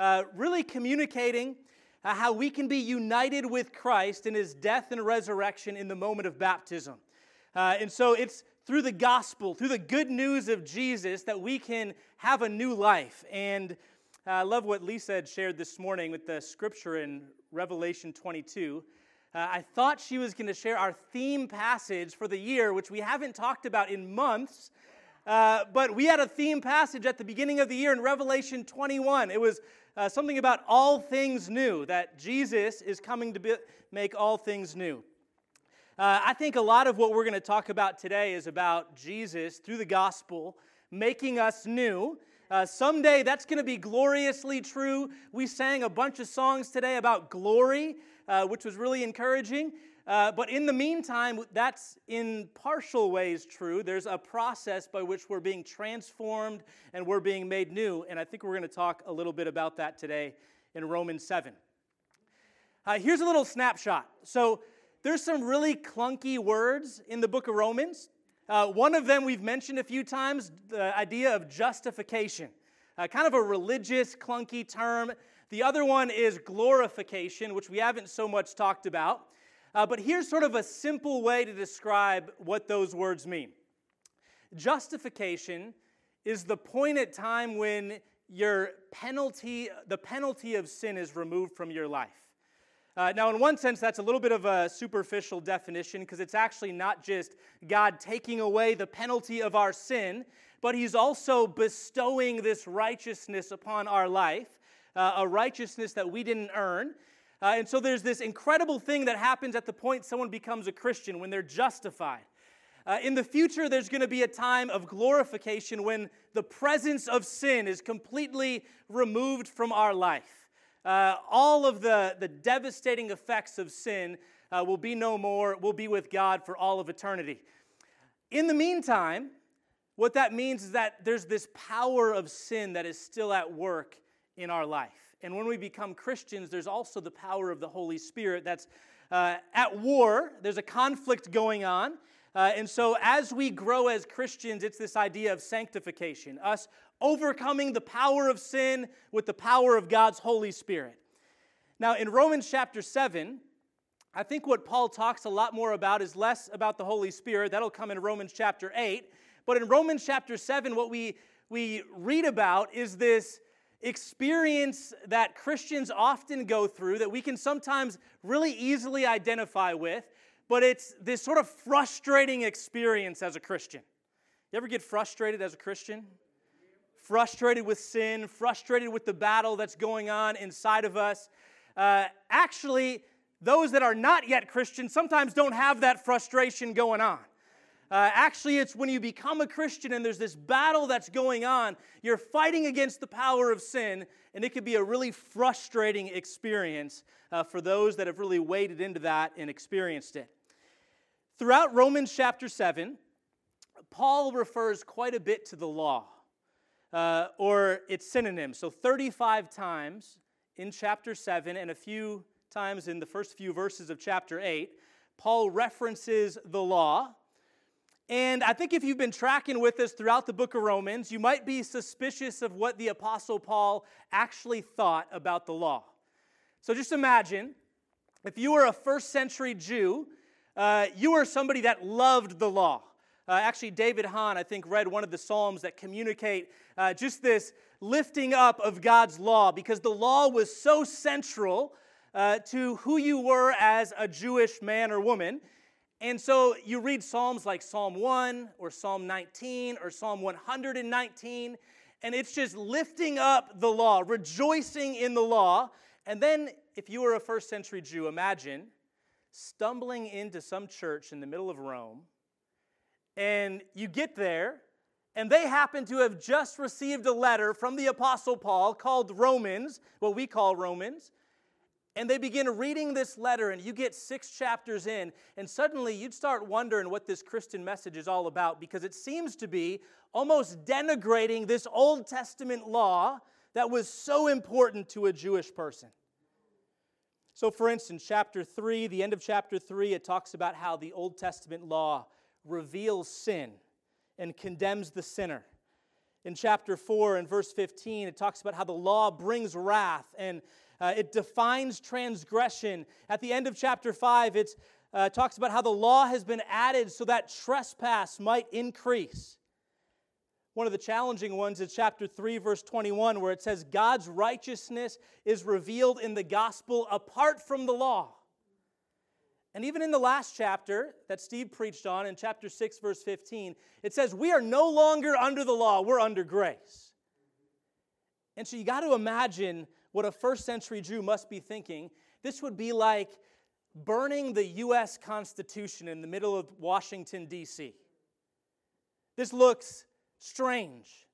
uh, really communicating uh, how we can be united with Christ in his death and resurrection in the moment of baptism. Uh, and so it's through the gospel, through the good news of Jesus, that we can have a new life. And uh, I love what Lisa had shared this morning with the scripture in Revelation 22. Uh, I thought she was going to share our theme passage for the year, which we haven't talked about in months. Uh, but we had a theme passage at the beginning of the year in Revelation 21. It was uh, something about all things new, that Jesus is coming to be, make all things new. Uh, I think a lot of what we're going to talk about today is about Jesus through the gospel making us new. Uh, someday that's going to be gloriously true. We sang a bunch of songs today about glory, uh, which was really encouraging. Uh, but in the meantime, that's in partial ways true. There's a process by which we're being transformed and we're being made new. And I think we're going to talk a little bit about that today in Romans 7. Uh, here's a little snapshot. So there's some really clunky words in the book of Romans. Uh, one of them we've mentioned a few times the idea of justification, uh, kind of a religious, clunky term. The other one is glorification, which we haven't so much talked about. Uh, but here's sort of a simple way to describe what those words mean Justification is the point at time when your penalty, the penalty of sin is removed from your life. Uh, now, in one sense, that's a little bit of a superficial definition because it's actually not just God taking away the penalty of our sin, but He's also bestowing this righteousness upon our life, uh, a righteousness that we didn't earn. Uh, and so there's this incredible thing that happens at the point someone becomes a Christian when they're justified. Uh, in the future, there's going to be a time of glorification when the presence of sin is completely removed from our life. Uh, all of the, the devastating effects of sin uh, will be no more, will be with God for all of eternity. In the meantime, what that means is that there's this power of sin that is still at work in our life. And when we become Christians, there's also the power of the Holy Spirit that's uh, at war. There's a conflict going on. Uh, and so, as we grow as Christians, it's this idea of sanctification, us overcoming the power of sin with the power of God's Holy Spirit. Now, in Romans chapter 7, I think what Paul talks a lot more about is less about the Holy Spirit. That'll come in Romans chapter 8. But in Romans chapter 7, what we, we read about is this experience that Christians often go through that we can sometimes really easily identify with, but it's this sort of frustrating experience as a Christian. You ever get frustrated as a Christian? frustrated with sin, frustrated with the battle that's going on inside of us. Uh, actually, those that are not yet Christians sometimes don't have that frustration going on. Uh, actually, it's when you become a Christian and there's this battle that's going on, you're fighting against the power of sin, and it could be a really frustrating experience uh, for those that have really waded into that and experienced it. Throughout Romans chapter 7, Paul refers quite a bit to the law uh, or its synonyms. So 35 times in chapter 7 and a few times in the first few verses of chapter 8, Paul references the law. And I think if you've been tracking with us throughout the book of Romans, you might be suspicious of what the Apostle Paul actually thought about the law. So just imagine if you were a first century Jew, uh, you were somebody that loved the law. Uh, actually, David Hahn, I think, read one of the Psalms that communicate uh, just this lifting up of God's law because the law was so central uh, to who you were as a Jewish man or woman. And so you read Psalms like Psalm 1 or Psalm 19 or Psalm 119, and it's just lifting up the law, rejoicing in the law. And then, if you were a first century Jew, imagine stumbling into some church in the middle of Rome and you get there, and they happen to have just received a letter from the Apostle Paul called Romans, what we call Romans. And they begin reading this letter, and you get six chapters in, and suddenly you'd start wondering what this Christian message is all about because it seems to be almost denigrating this Old Testament law that was so important to a Jewish person. So, for instance, chapter 3, the end of chapter 3, it talks about how the Old Testament law reveals sin and condemns the sinner. In chapter 4 and verse 15, it talks about how the law brings wrath and uh, it defines transgression. At the end of chapter 5, it uh, talks about how the law has been added so that trespass might increase. One of the challenging ones is chapter 3, verse 21, where it says, God's righteousness is revealed in the gospel apart from the law. And even in the last chapter that Steve preached on, in chapter 6, verse 15, it says, We are no longer under the law, we're under grace. And so you got to imagine what a first century Jew must be thinking. This would be like burning the U.S. Constitution in the middle of Washington, D.C. This looks strange.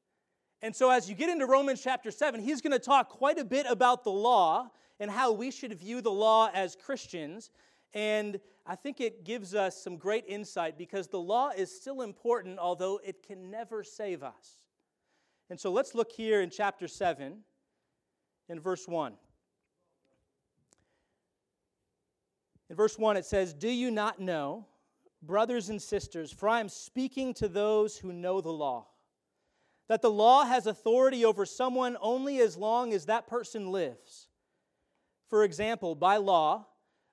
And so, as you get into Romans chapter 7, he's going to talk quite a bit about the law and how we should view the law as Christians. And I think it gives us some great insight because the law is still important, although it can never save us. And so, let's look here in chapter 7 in verse 1. In verse 1, it says, Do you not know, brothers and sisters, for I am speaking to those who know the law, that the law has authority over someone only as long as that person lives? For example, by law,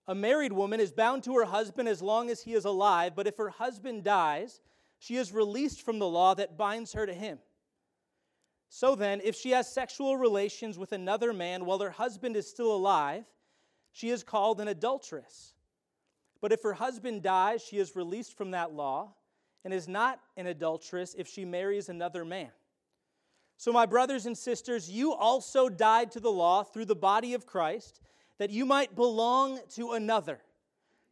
a married woman is bound to her husband as long as he is alive, but if her husband dies, she is released from the law that binds her to him. So then, if she has sexual relations with another man while her husband is still alive, she is called an adulteress. But if her husband dies, she is released from that law and is not an adulteress if she marries another man. So, my brothers and sisters, you also died to the law through the body of Christ, that you might belong to another,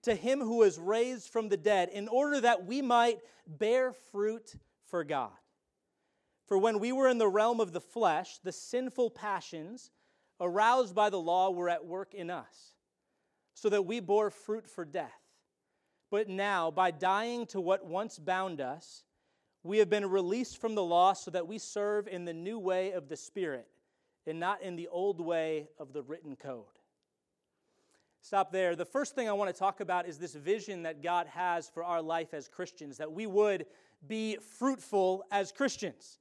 to him who was raised from the dead, in order that we might bear fruit for God. For when we were in the realm of the flesh, the sinful passions aroused by the law were at work in us, so that we bore fruit for death. But now, by dying to what once bound us, we have been released from the law so that we serve in the new way of the Spirit and not in the old way of the written code. Stop there. The first thing I want to talk about is this vision that God has for our life as Christians, that we would be fruitful as Christians.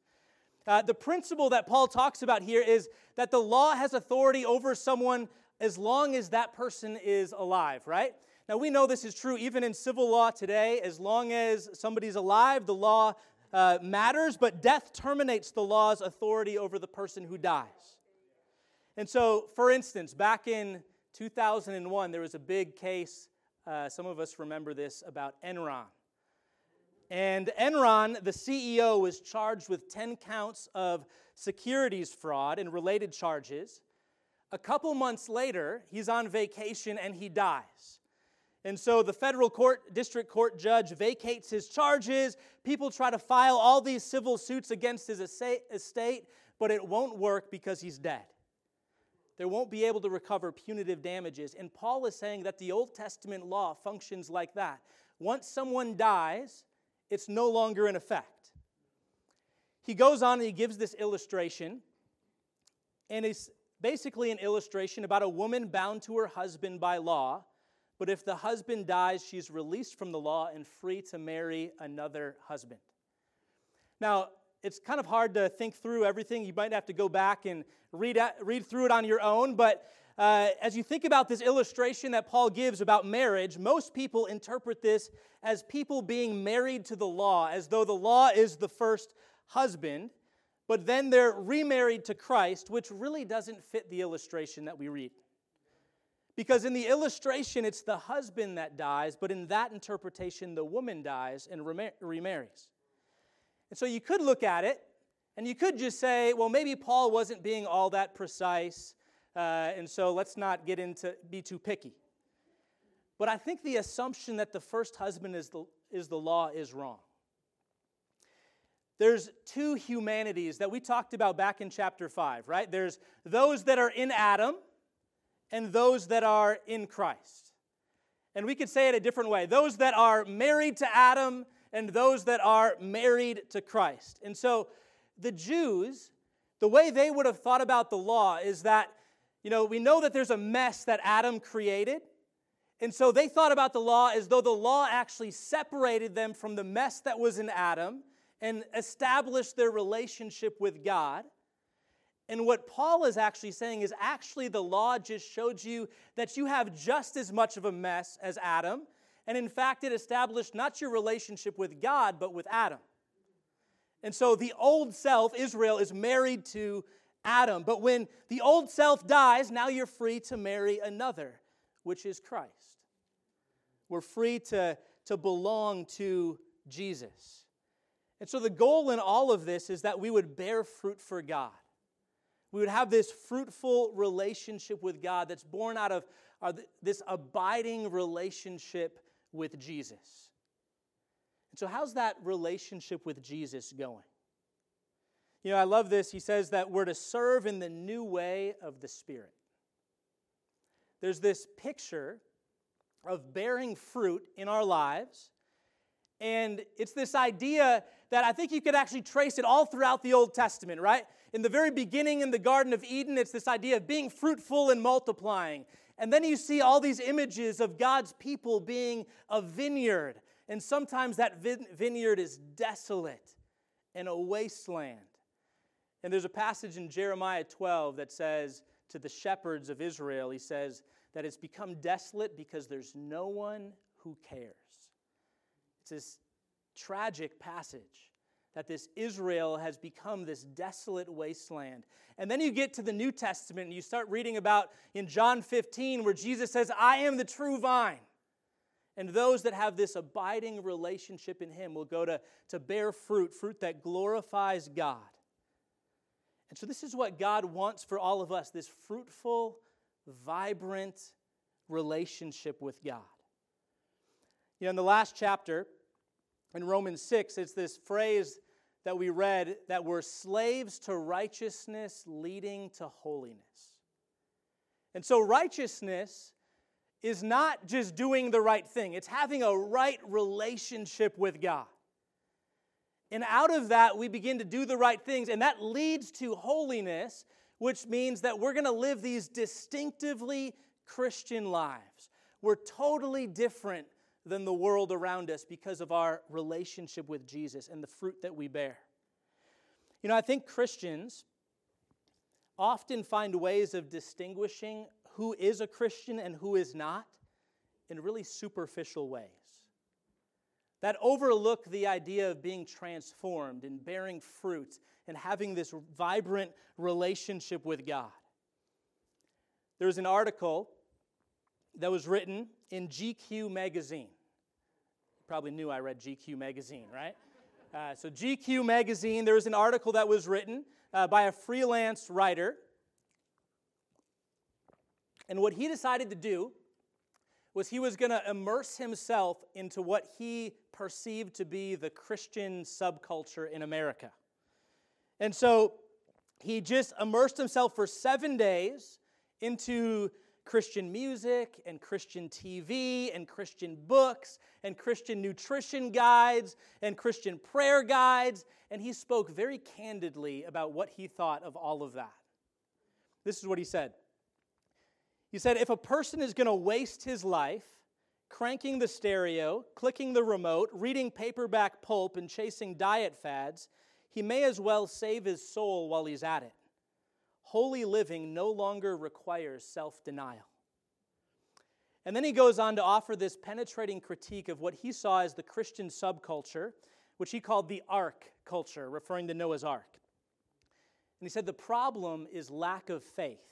Uh, the principle that Paul talks about here is that the law has authority over someone as long as that person is alive, right? Now, we know this is true even in civil law today. As long as somebody's alive, the law uh, matters, but death terminates the law's authority over the person who dies. And so, for instance, back in 2001, there was a big case, uh, some of us remember this, about Enron. And Enron, the CEO, was charged with 10 counts of securities fraud and related charges. A couple months later, he's on vacation and he dies. And so the federal court, district court judge vacates his charges. People try to file all these civil suits against his estate, but it won't work because he's dead. They won't be able to recover punitive damages. And Paul is saying that the Old Testament law functions like that. Once someone dies, it's no longer in effect. He goes on and he gives this illustration, and it's basically an illustration about a woman bound to her husband by law. But if the husband dies, she's released from the law and free to marry another husband. Now, it's kind of hard to think through everything. You might have to go back and read, read through it on your own. But uh, as you think about this illustration that Paul gives about marriage, most people interpret this as people being married to the law, as though the law is the first husband, but then they're remarried to Christ, which really doesn't fit the illustration that we read. Because in the illustration, it's the husband that dies, but in that interpretation, the woman dies and remarries. And so you could look at it and you could just say, well, maybe Paul wasn't being all that precise. Uh, and so let's not get into be too picky. But I think the assumption that the first husband is the, is the law is wrong. There's two humanities that we talked about back in chapter 5, right? There's those that are in Adam and those that are in Christ. And we could say it a different way those that are married to Adam and those that are married to Christ. And so the Jews, the way they would have thought about the law is that you know, we know that there's a mess that Adam created. And so they thought about the law as though the law actually separated them from the mess that was in Adam and established their relationship with God. And what Paul is actually saying is actually the law just showed you that you have just as much of a mess as Adam. And in fact, it established not your relationship with God, but with Adam. And so the old self, Israel, is married to Adam. But when the old self dies, now you're free to marry another, which is Christ. We're free to, to belong to Jesus. And so the goal in all of this is that we would bear fruit for God. We would have this fruitful relationship with God that's born out of uh, this abiding relationship with Jesus. And so, how's that relationship with Jesus going? You know, I love this. He says that we're to serve in the new way of the Spirit. There's this picture of bearing fruit in our lives, and it's this idea that I think you could actually trace it all throughout the Old Testament, right? In the very beginning in the Garden of Eden, it's this idea of being fruitful and multiplying. And then you see all these images of God's people being a vineyard. And sometimes that vineyard is desolate and a wasteland. And there's a passage in Jeremiah 12 that says to the shepherds of Israel, he says that it's become desolate because there's no one who cares. It's this tragic passage that this Israel has become this desolate wasteland. And then you get to the New Testament and you start reading about in John 15 where Jesus says, I am the true vine. And those that have this abiding relationship in Him will go to, to bear fruit, fruit that glorifies God. And so, this is what God wants for all of us this fruitful, vibrant relationship with God. You know, in the last chapter, in Romans 6, it's this phrase that we read that we're slaves to righteousness leading to holiness. And so, righteousness is not just doing the right thing, it's having a right relationship with God. And out of that, we begin to do the right things, and that leads to holiness, which means that we're going to live these distinctively Christian lives. We're totally different than the world around us because of our relationship with Jesus and the fruit that we bear. You know, I think Christians often find ways of distinguishing who is a Christian and who is not in really superficial ways that overlook the idea of being transformed and bearing fruit and having this vibrant relationship with God. There's an article that was written in GQ magazine. You probably knew I read GQ magazine, right? Uh, so, GQ magazine, there was an article that was written uh, by a freelance writer. And what he decided to do was he was going to immerse himself into what he perceived to be the Christian subculture in America. And so he just immersed himself for seven days into Christian music and Christian TV and Christian books and Christian nutrition guides and Christian prayer guides. And he spoke very candidly about what he thought of all of that. This is what he said. He said, if a person is going to waste his life cranking the stereo, clicking the remote, reading paperback pulp, and chasing diet fads, he may as well save his soul while he's at it holy living no longer requires self denial. And then he goes on to offer this penetrating critique of what he saw as the Christian subculture, which he called the Ark culture, referring to Noah's Ark. And he said the problem is lack of faith.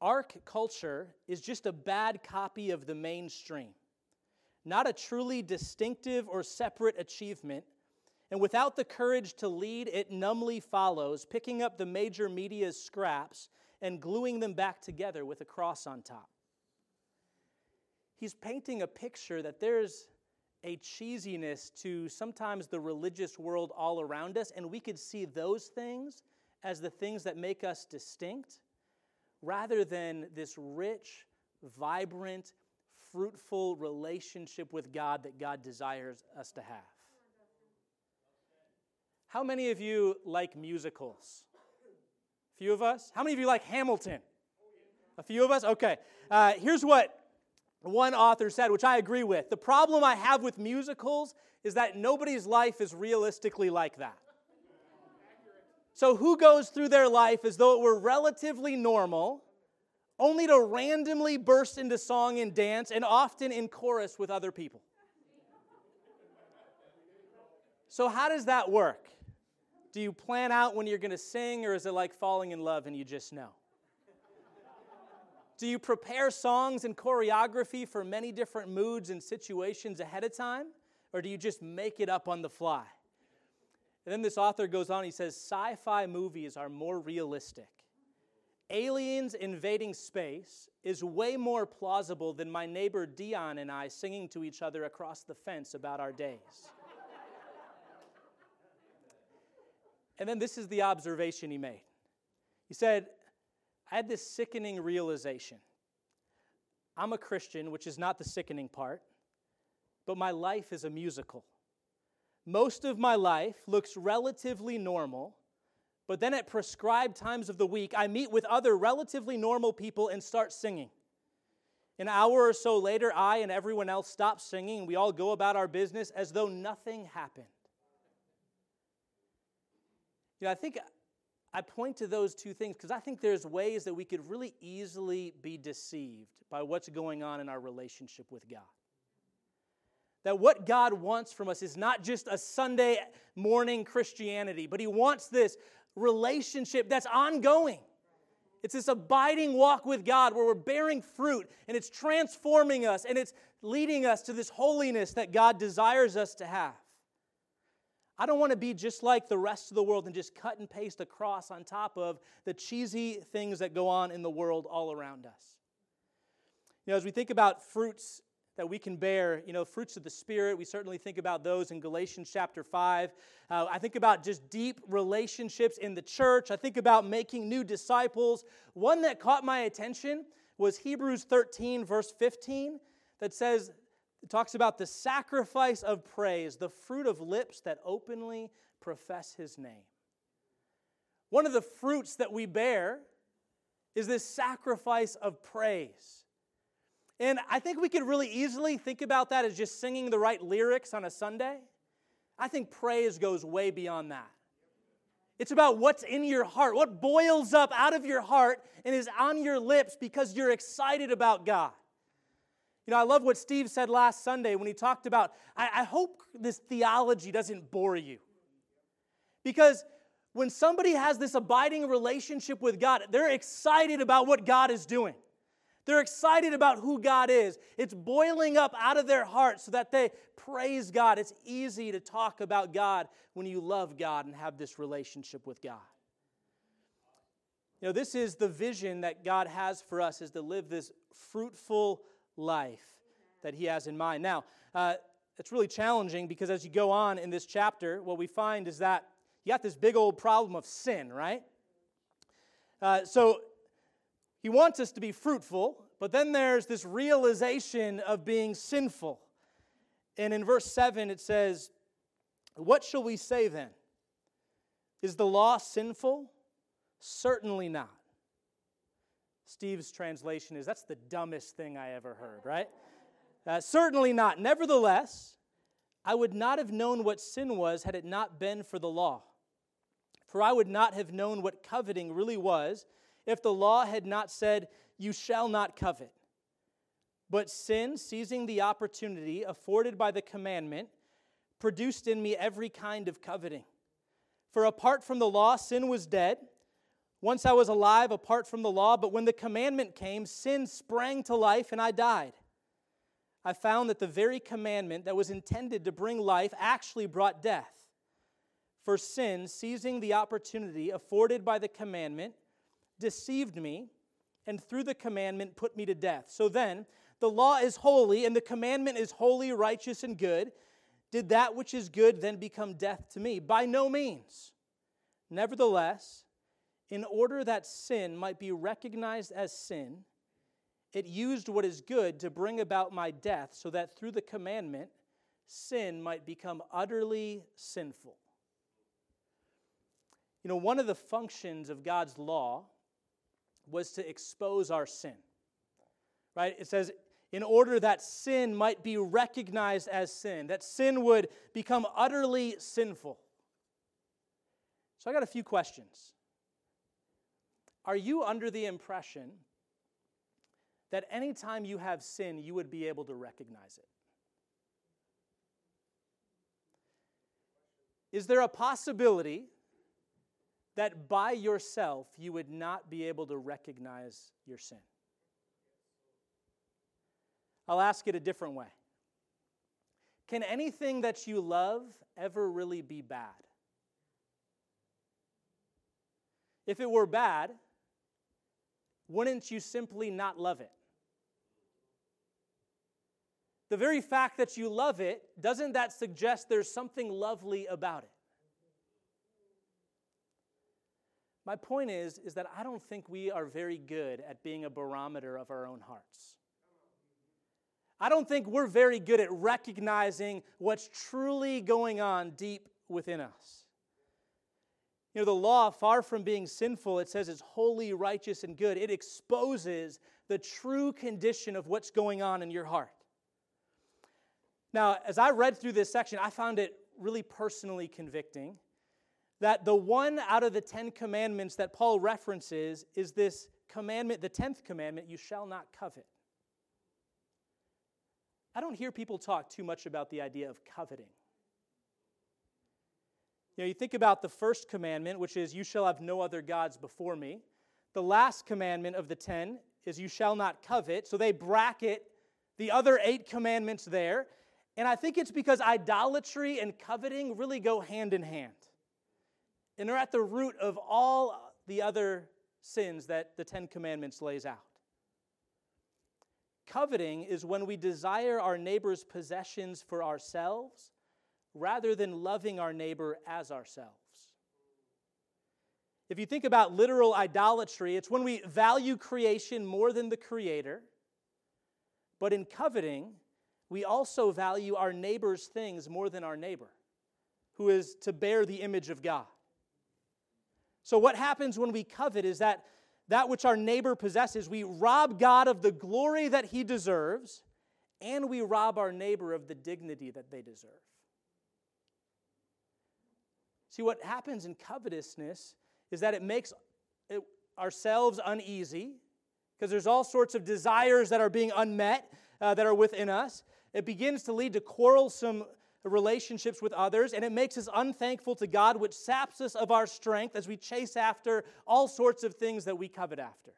Ark culture is just a bad copy of the mainstream, not a truly distinctive or separate achievement and without the courage to lead, it numbly follows, picking up the major media's scraps and gluing them back together with a cross on top. He's painting a picture that there's a cheesiness to sometimes the religious world all around us, and we could see those things as the things that make us distinct rather than this rich, vibrant, fruitful relationship with God that God desires us to have. How many of you like musicals? A few of us? How many of you like Hamilton? A few of us? Okay. Uh, here's what one author said, which I agree with, the problem I have with musicals is that nobody's life is realistically like that. So, who goes through their life as though it were relatively normal, only to randomly burst into song and dance, and often in chorus with other people? So, how does that work? Do you plan out when you're going to sing, or is it like falling in love and you just know? Do you prepare songs and choreography for many different moods and situations ahead of time? Or do you just make it up on the fly? And then this author goes on, he says sci fi movies are more realistic. Aliens invading space is way more plausible than my neighbor Dion and I singing to each other across the fence about our days. And then this is the observation he made. He said, I had this sickening realization. I'm a Christian, which is not the sickening part, but my life is a musical. Most of my life looks relatively normal, but then at prescribed times of the week, I meet with other relatively normal people and start singing. An hour or so later, I and everyone else stop singing, and we all go about our business as though nothing happened. You know, I think I point to those two things because I think there's ways that we could really easily be deceived by what's going on in our relationship with God. That what God wants from us is not just a Sunday morning Christianity, but He wants this relationship that's ongoing. It's this abiding walk with God where we're bearing fruit and it's transforming us and it's leading us to this holiness that God desires us to have. I don't want to be just like the rest of the world and just cut and paste a cross on top of the cheesy things that go on in the world all around us. You know, as we think about fruits that we can bear, you know, fruits of the Spirit, we certainly think about those in Galatians chapter 5. Uh, I think about just deep relationships in the church. I think about making new disciples. One that caught my attention was Hebrews 13, verse 15, that says, it talks about the sacrifice of praise, the fruit of lips that openly profess his name. One of the fruits that we bear is this sacrifice of praise. And I think we could really easily think about that as just singing the right lyrics on a Sunday. I think praise goes way beyond that. It's about what's in your heart, what boils up out of your heart and is on your lips because you're excited about God. You know, I love what Steve said last Sunday when he talked about, I, I hope this theology doesn't bore you. Because when somebody has this abiding relationship with God, they're excited about what God is doing. They're excited about who God is. It's boiling up out of their heart so that they praise God. It's easy to talk about God when you love God and have this relationship with God. You know, this is the vision that God has for us is to live this fruitful life that he has in mind. Now, uh, it's really challenging because as you go on in this chapter, what we find is that you got this big old problem of sin, right? Uh, so he wants us to be fruitful, but then there's this realization of being sinful. And in verse 7, it says, What shall we say then? Is the law sinful? Certainly not. Steve's translation is, That's the dumbest thing I ever heard, right? Uh, certainly not. Nevertheless, I would not have known what sin was had it not been for the law. For I would not have known what coveting really was if the law had not said, You shall not covet. But sin, seizing the opportunity afforded by the commandment, produced in me every kind of coveting. For apart from the law, sin was dead. Once I was alive apart from the law, but when the commandment came, sin sprang to life and I died. I found that the very commandment that was intended to bring life actually brought death. For sin, seizing the opportunity afforded by the commandment, deceived me, and through the commandment put me to death. So then, the law is holy, and the commandment is holy, righteous, and good. Did that which is good then become death to me? By no means. Nevertheless, in order that sin might be recognized as sin, it used what is good to bring about my death, so that through the commandment, sin might become utterly sinful. You know, one of the functions of God's law was to expose our sin. Right? It says, in order that sin might be recognized as sin, that sin would become utterly sinful. So I got a few questions. Are you under the impression that anytime you have sin, you would be able to recognize it? Is there a possibility that by yourself you would not be able to recognize your sin? I'll ask it a different way. Can anything that you love ever really be bad? If it were bad, wouldn't you simply not love it? The very fact that you love it, doesn't that suggest there's something lovely about it? My point is, is that I don't think we are very good at being a barometer of our own hearts. I don't think we're very good at recognizing what's truly going on deep within us. You know, the law, far from being sinful, it says it's holy, righteous, and good. It exposes the true condition of what's going on in your heart. Now, as I read through this section, I found it really personally convicting that the one out of the Ten Commandments that Paul references is this commandment, the tenth commandment, you shall not covet. I don't hear people talk too much about the idea of coveting. You know, you think about the first commandment, which is, You shall have no other gods before me. The last commandment of the ten is, You shall not covet. So they bracket the other eight commandments there. And I think it's because idolatry and coveting really go hand in hand and they're at the root of all the other sins that the Ten Commandments lays out. Coveting is when we desire our neighbor's possessions for ourselves rather than loving our neighbor as ourselves. If you think about literal idolatry, it's when we value creation more than the creator. But in coveting, we also value our neighbor's things more than our neighbor, who is to bear the image of God. So, what happens when we covet is that that which our neighbor possesses, we rob God of the glory that he deserves, and we rob our neighbor of the dignity that they deserve. See, what happens in covetousness is that it makes it, ourselves uneasy because there's all sorts of desires that are being unmet uh, that are within us. It begins to lead to quarrelsome relationships with others, and it makes us unthankful to God, which saps us of our strength as we chase after all sorts of things that we covet after.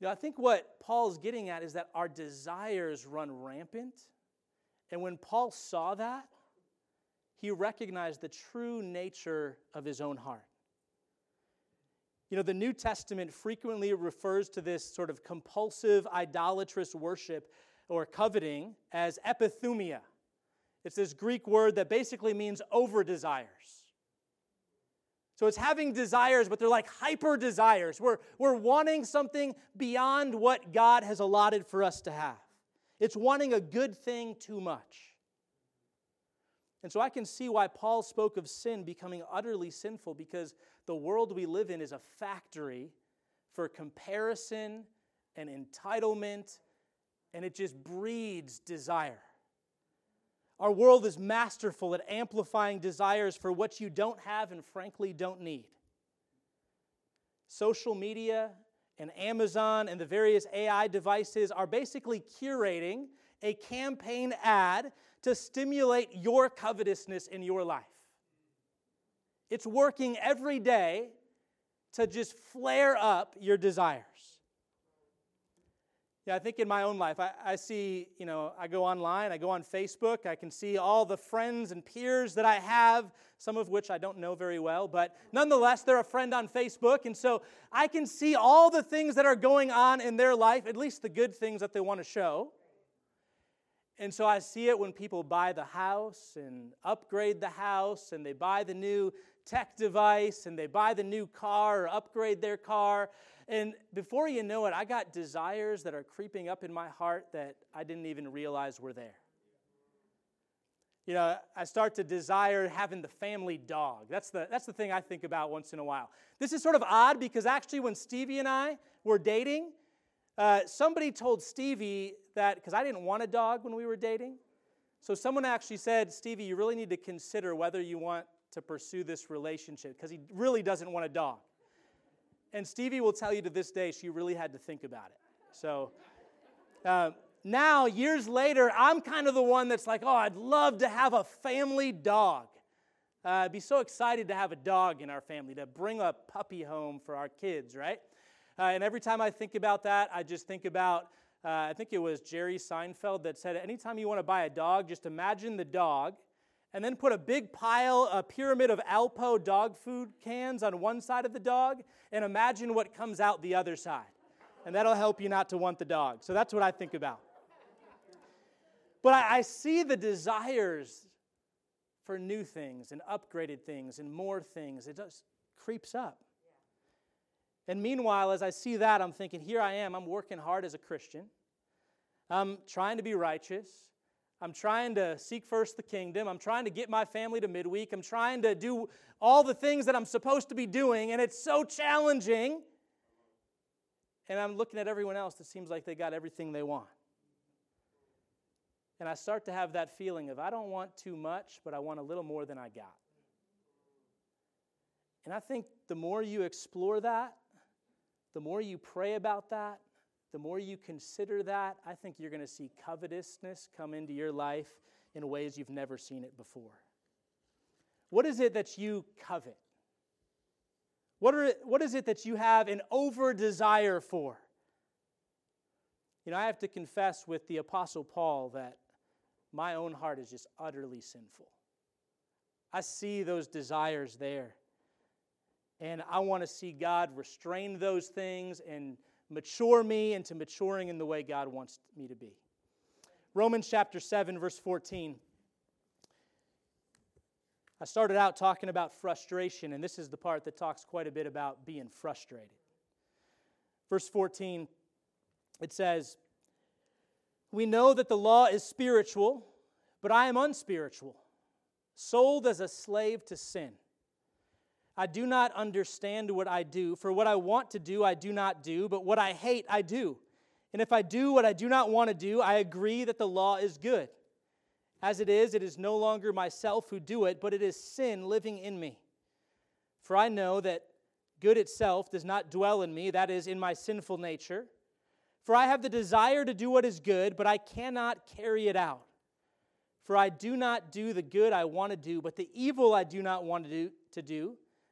You know, I think what Paul's getting at is that our desires run rampant. And when Paul saw that, he recognized the true nature of his own heart. You know, the New Testament frequently refers to this sort of compulsive, idolatrous worship or coveting as epithumia. It's this Greek word that basically means over desires. So it's having desires, but they're like hyper desires. We're, we're wanting something beyond what God has allotted for us to have. It's wanting a good thing too much. And so I can see why Paul spoke of sin becoming utterly sinful because the world we live in is a factory for comparison and entitlement and it just breeds desire. Our world is masterful at amplifying desires for what you don't have and frankly don't need. Social media and Amazon and the various AI devices are basically curating a campaign ad to stimulate your covetousness in your life. It's working every day to just flare up your desires. Yeah, I think in my own life, I, I, see, you know, I go online, I go on Facebook, I can see all the friends and peers that I have, some of which I don't know very well, but nonetheless, they're a friend on Facebook. And so I can see all the things that are going on in their life, at least the good things that they want to show. And so I see it when people buy the house and upgrade the house and they buy the new tech device and they buy the new car or upgrade their car. And before you know it, I got desires that are creeping up in my heart that I didn't even realize were there. You know, I start to desire having the family dog. That's the, that's the thing I think about once in a while. This is sort of odd because actually, when Stevie and I were dating, Uh, somebody told Stevie that, because I didn't want a dog when we were dating. So someone actually said, Stevie, you really need to consider whether you want to pursue this relationship, because he really doesn't want a dog. And Stevie will tell you to this day, she really had to think about it. So uh, now, years later, I'm kind of the one that's like, oh, I'd love to have a family dog. Uh, I'd be so excited to have a dog in our family, to bring a puppy home for our kids, right? Uh, and every time I think about that, I just think about, uh, I think it was Jerry Seinfeld that said, anytime you want to buy a dog, just imagine the dog and then put a big pile, a pyramid of Alpo dog food cans on one side of the dog and imagine what comes out the other side. And that'll help you not to want the dog. So that's what I think about. But I, I see the desires for new things and upgraded things and more things. It just creeps up. And meanwhile, as I see that, I'm thinking, here I am, I'm working hard as a Christian. I'm trying to be righteous. I'm trying to seek first the kingdom. I'm trying to get my family to midweek. I'm trying to do all the things that I'm supposed to be doing, and it's so challenging. And I'm looking at everyone else that seems like they got everything they want. And I start to have that feeling of I don't want too much, but I want a little more than I got. And I think the more you explore that, the more you pray about that, the more you consider that, I think you're going to see covetousness come into your life in ways you've never seen it before. What is it that you covet? What, are, what is it that you have an over desire for? You know, I have to confess with the Apostle Paul that my own heart is just utterly sinful. I see those desires there. And I want to see God restrain those things and mature me into maturing in the way God wants me to be. Romans chapter 7, verse 14. I started out talking about frustration, and this is the part that talks quite a bit about being frustrated. Verse 14, it says, we know that the law is spiritual, but I am unspiritual, sold as a slave to sin. I do not understand what I do, for what I want to do, I do not do, but what I hate, I do. And if I do what I do not want to do, I agree that the law is good. As it is, it is no longer myself who do it, but it is sin living in me. For I know that good itself does not dwell in me, that is, in my sinful nature. For I have the desire to do what is good, but I cannot carry it out. For I do not do the good I want to do, but the evil I do not want to do, to do,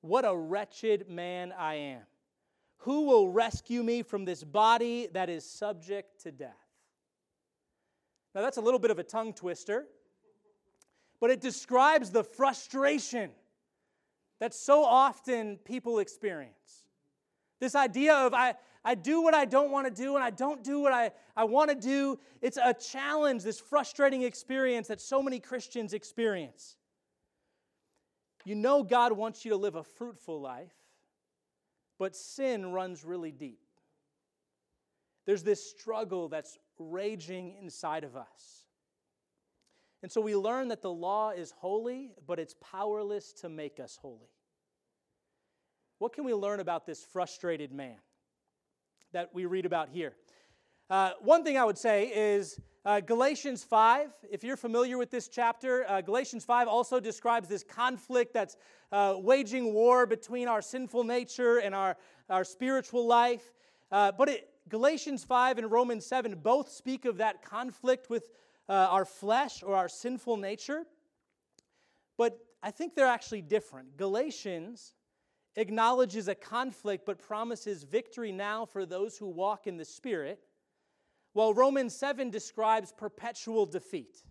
What a wretched man I am. Who will rescue me from this body that is subject to death? Now, that's a little bit of a tongue twister, but it describes the frustration that so often people experience. This idea of I, I do what I don't want to do and I don't do what I, I want to do. It's a challenge, this frustrating experience that so many Christians experience. You know God wants you to live a fruitful life, but sin runs really deep. There's this struggle that's raging inside of us. And so we learn that the law is holy, but it's powerless to make us holy. What can we learn about this frustrated man that we read about here? Uh, one thing I would say is uh, Galatians 5, if you're familiar with this chapter, uh, Galatians 5 also describes this conflict that's uh, waging war between our sinful nature and our, our spiritual life. Uh, but it, Galatians 5 and Romans 7 both speak of that conflict with uh, our flesh or our sinful nature. But I think they're actually different. Galatians acknowledges a conflict but promises victory now for those who walk in the Spirit, while Romans 7 describes perpetual defeat.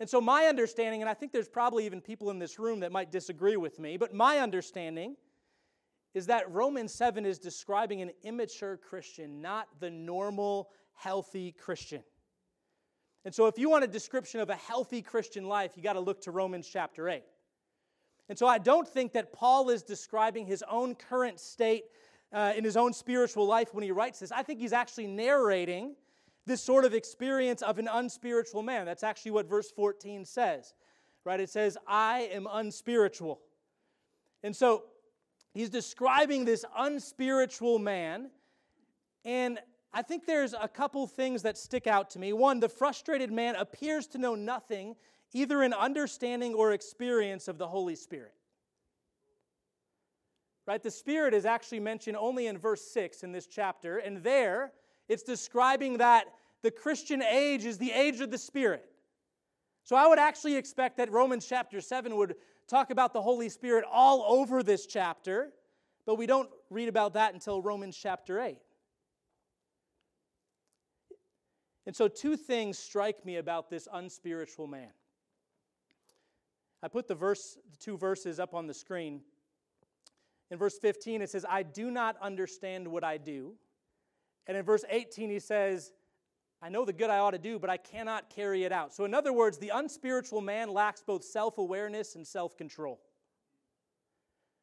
And so, my understanding, and I think there's probably even people in this room that might disagree with me, but my understanding is that Romans 7 is describing an immature Christian, not the normal, healthy Christian. And so, if you want a description of a healthy Christian life, you got to look to Romans chapter 8. And so, I don't think that Paul is describing his own current state uh, in his own spiritual life when he writes this. I think he's actually narrating this sort of experience of an unspiritual man. That's actually what verse 14 says, right? It says, I am unspiritual. And so he's describing this unspiritual man. And I think there's a couple things that stick out to me. One, the frustrated man appears to know nothing, either in understanding or experience of the Holy Spirit. Right? The Spirit is actually mentioned only in verse 6 in this chapter. And there, it's describing that the Christian age is the age of the Spirit. So I would actually expect that Romans chapter 7 would talk about the Holy Spirit all over this chapter, but we don't read about that until Romans chapter 8. And so, two things strike me about this unspiritual man. I put the verse, the two verses up on the screen. In verse 15, it says, I do not understand what I do. And in verse 18, he says, I know the good I ought to do, but I cannot carry it out. So, in other words, the unspiritual man lacks both self awareness and self control.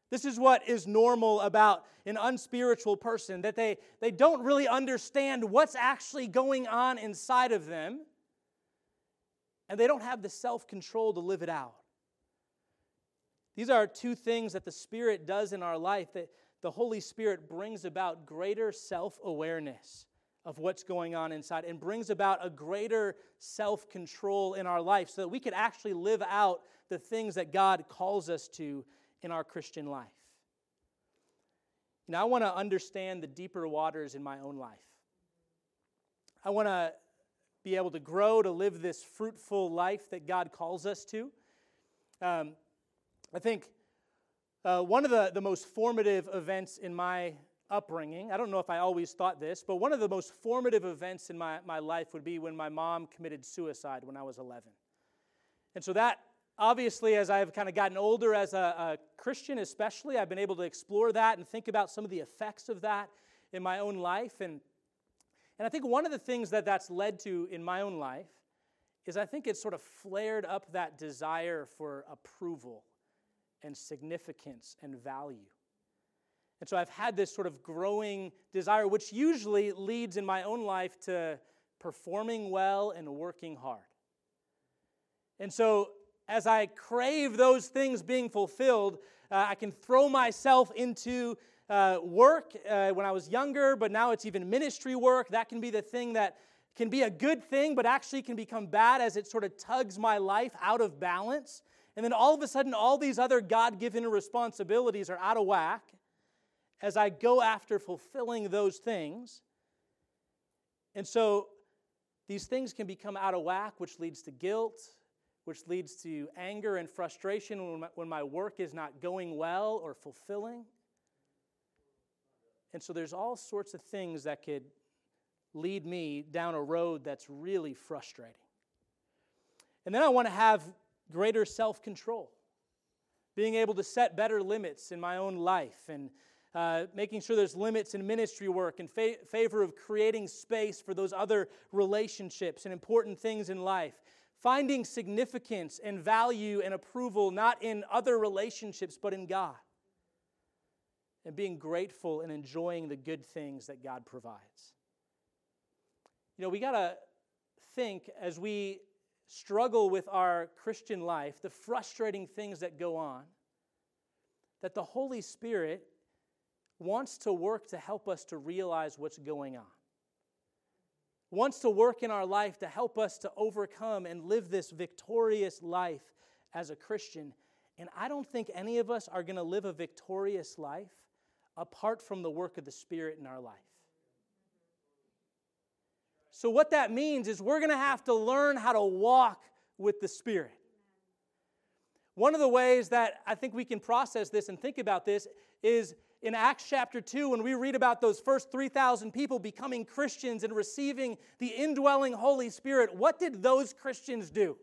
This is what is normal about an unspiritual person that they, they don't really understand what's actually going on inside of them, and they don't have the self control to live it out. These are two things that the Spirit does in our life that the Holy Spirit brings about greater self awareness of what's going on inside and brings about a greater self control in our life so that we can actually live out the things that God calls us to in our Christian life. Now, I want to understand the deeper waters in my own life. I want to be able to grow to live this fruitful life that God calls us to. Um, I think uh, one of the, the most formative events in my upbringing, I don't know if I always thought this, but one of the most formative events in my, my life would be when my mom committed suicide when I was 11. And so that, obviously, as I've kind of gotten older as a, a Christian, especially, I've been able to explore that and think about some of the effects of that in my own life. And, and I think one of the things that that's led to in my own life is I think it's sort of flared up that desire for approval and significance and value. And so I've had this sort of growing desire, which usually leads in my own life to performing well and working hard. And so as I crave those things being fulfilled, uh, I can throw myself into uh, work uh, when I was younger, but now it's even ministry work. That can be the thing that can be a good thing, but actually can become bad as it sort of tugs my life out of balance. And then all of a sudden, all these other God given responsibilities are out of whack as I go after fulfilling those things. And so these things can become out of whack, which leads to guilt, which leads to anger and frustration when my, when my work is not going well or fulfilling. And so there's all sorts of things that could lead me down a road that's really frustrating. And then I want to have greater self control, being able to set better limits in my own life, and uh, making sure there's limits in ministry work in fa- favor of creating space for those other relationships and important things in life. Finding significance and value and approval not in other relationships, but in God. And being grateful and enjoying the good things that God provides. You know, we got to think as we struggle with our Christian life, the frustrating things that go on, that the Holy Spirit wants to work to help us to realize what's going on. Wants to work in our life to help us to overcome and live this victorious life as a Christian. And I don't think any of us are going to live a victorious life apart from the work of the Spirit in our life. So, what that means is we're going to have to learn how to walk with the Spirit. One of the ways that I think we can process this and think about this is in Acts chapter 2 when we read about those first 3,000 people becoming Christians and receiving the indwelling Holy Spirit. What did those Christians do?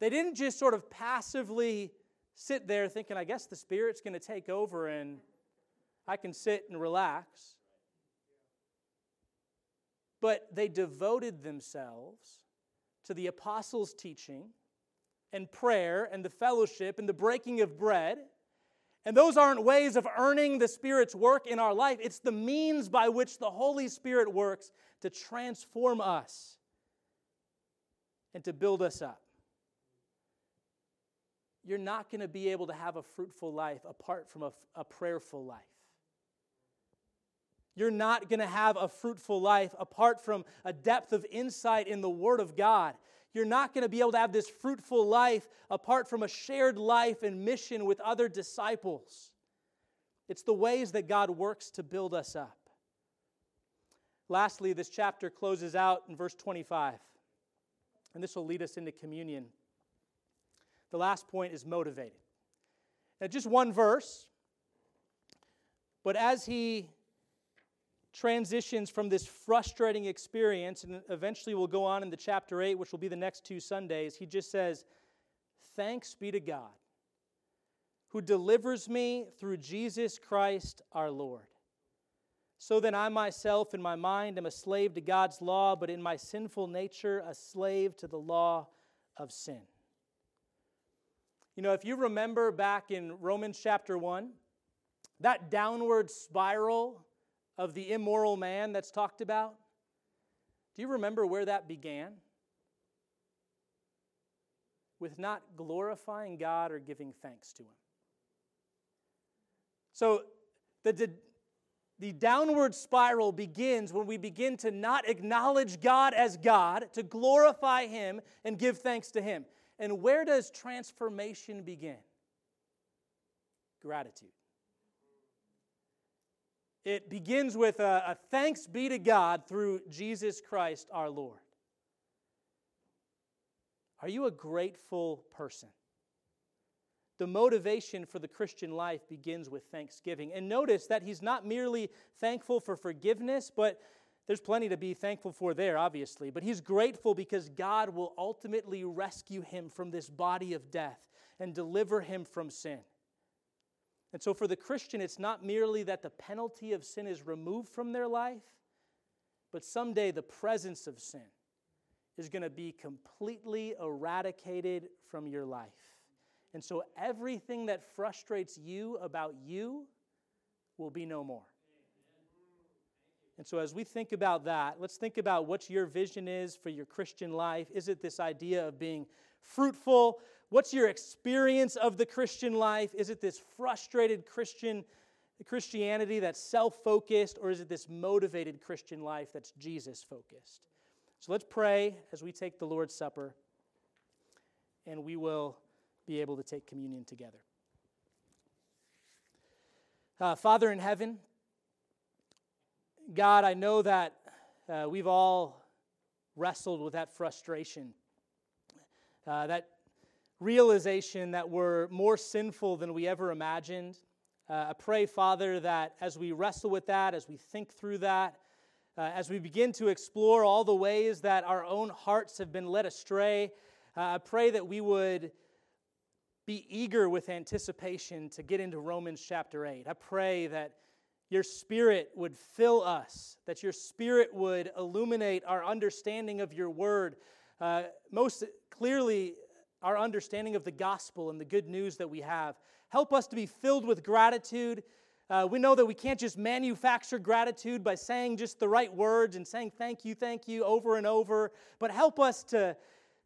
They didn't just sort of passively sit there thinking, I guess the Spirit's going to take over and I can sit and relax. But they devoted themselves to the apostles' teaching and prayer and the fellowship and the breaking of bread. And those aren't ways of earning the Spirit's work in our life. It's the means by which the Holy Spirit works to transform us and to build us up. You're not going to be able to have a fruitful life apart from a, a prayerful life. You're not going to have a fruitful life apart from a depth of insight in the Word of God. You're not going to be able to have this fruitful life apart from a shared life and mission with other disciples. It's the ways that God works to build us up. Lastly, this chapter closes out in verse 25, and this will lead us into communion. The last point is motivated. Now, just one verse, but as he transitions from this frustrating experience, and eventually we'll go on in the chapter 8, which will be the next two Sundays. He just says, Thanks be to God, who delivers me through Jesus Christ our Lord. So then, I myself in my mind am a slave to God's law, but in my sinful nature, a slave to the law of sin. You know, if you remember back in Romans chapter 1, that downward spiral of the immoral man that's talked about? Do you remember where that began? With not glorifying God or giving thanks to Him. So the, the downward spiral begins when we begin to not acknowledge God as God, to glorify Him and give thanks to Him. And where does transformation begin? Gratitude. It begins with a, a thanks be to God through Jesus Christ our Lord. Are you a grateful person? The motivation for the Christian life begins with thanksgiving. And notice that he's not merely thankful for forgiveness, but there's plenty to be thankful for there, obviously. But he's grateful because God will ultimately rescue him from this body of death and deliver him from sin. And so for the Christian, it's not merely that the penalty of sin is removed from their life, but someday the presence of sin is going to be completely eradicated from your life. And so everything that frustrates you about you will be no more. And so, as we think about that, let's think about what your vision is for your Christian life. Is it this idea of being fruitful? What's your experience of the Christian life? Is it this frustrated Christian Christianity that's self-focused or is it this motivated Christian life that's Jesus focused? So let's pray as we take the Lord's Supper and we will be able to take communion together. Uh, Father in heaven, God, I know that uh, we've all wrestled with that frustration, uh, that realization that we're more sinful than we ever imagined. Uh, I pray, Father, that as we wrestle with that, as we think through that, uh, as we begin to explore all the ways that our own hearts have been led astray, uh, I pray that we would be eager with anticipation to get into Romans chapter 8. I pray that your spirit would fill us, that your spirit would illuminate our understanding of your word. Uh, most clearly, our understanding of the gospel and the good news that we have. Help us to be filled with gratitude. Uh, we know that we can't just manufacture gratitude by saying just the right words and saying thank you, thank you over and over, but help us to,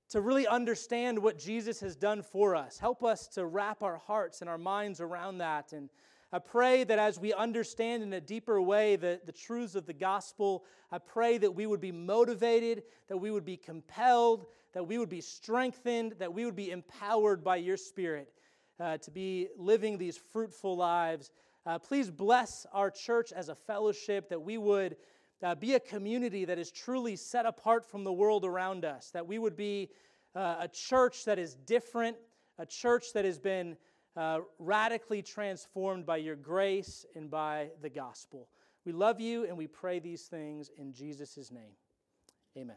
to really understand what Jesus has done for us. Help us to wrap our hearts and our minds around that. And I pray that as we understand in a deeper way the, the truths of the gospel, I pray that we would be motivated, that we would be compelled, that we would be strengthened, that we would be empowered by your Spirit uh, to be living these fruitful lives. Uh, please bless our church as a fellowship, that we would uh, be a community that is truly set apart from the world around us, that we would be uh, a church that is different, a church that has been uh, radically transformed by your grace and by the gospel. We love you and we pray these things in Jesus' name. Amen.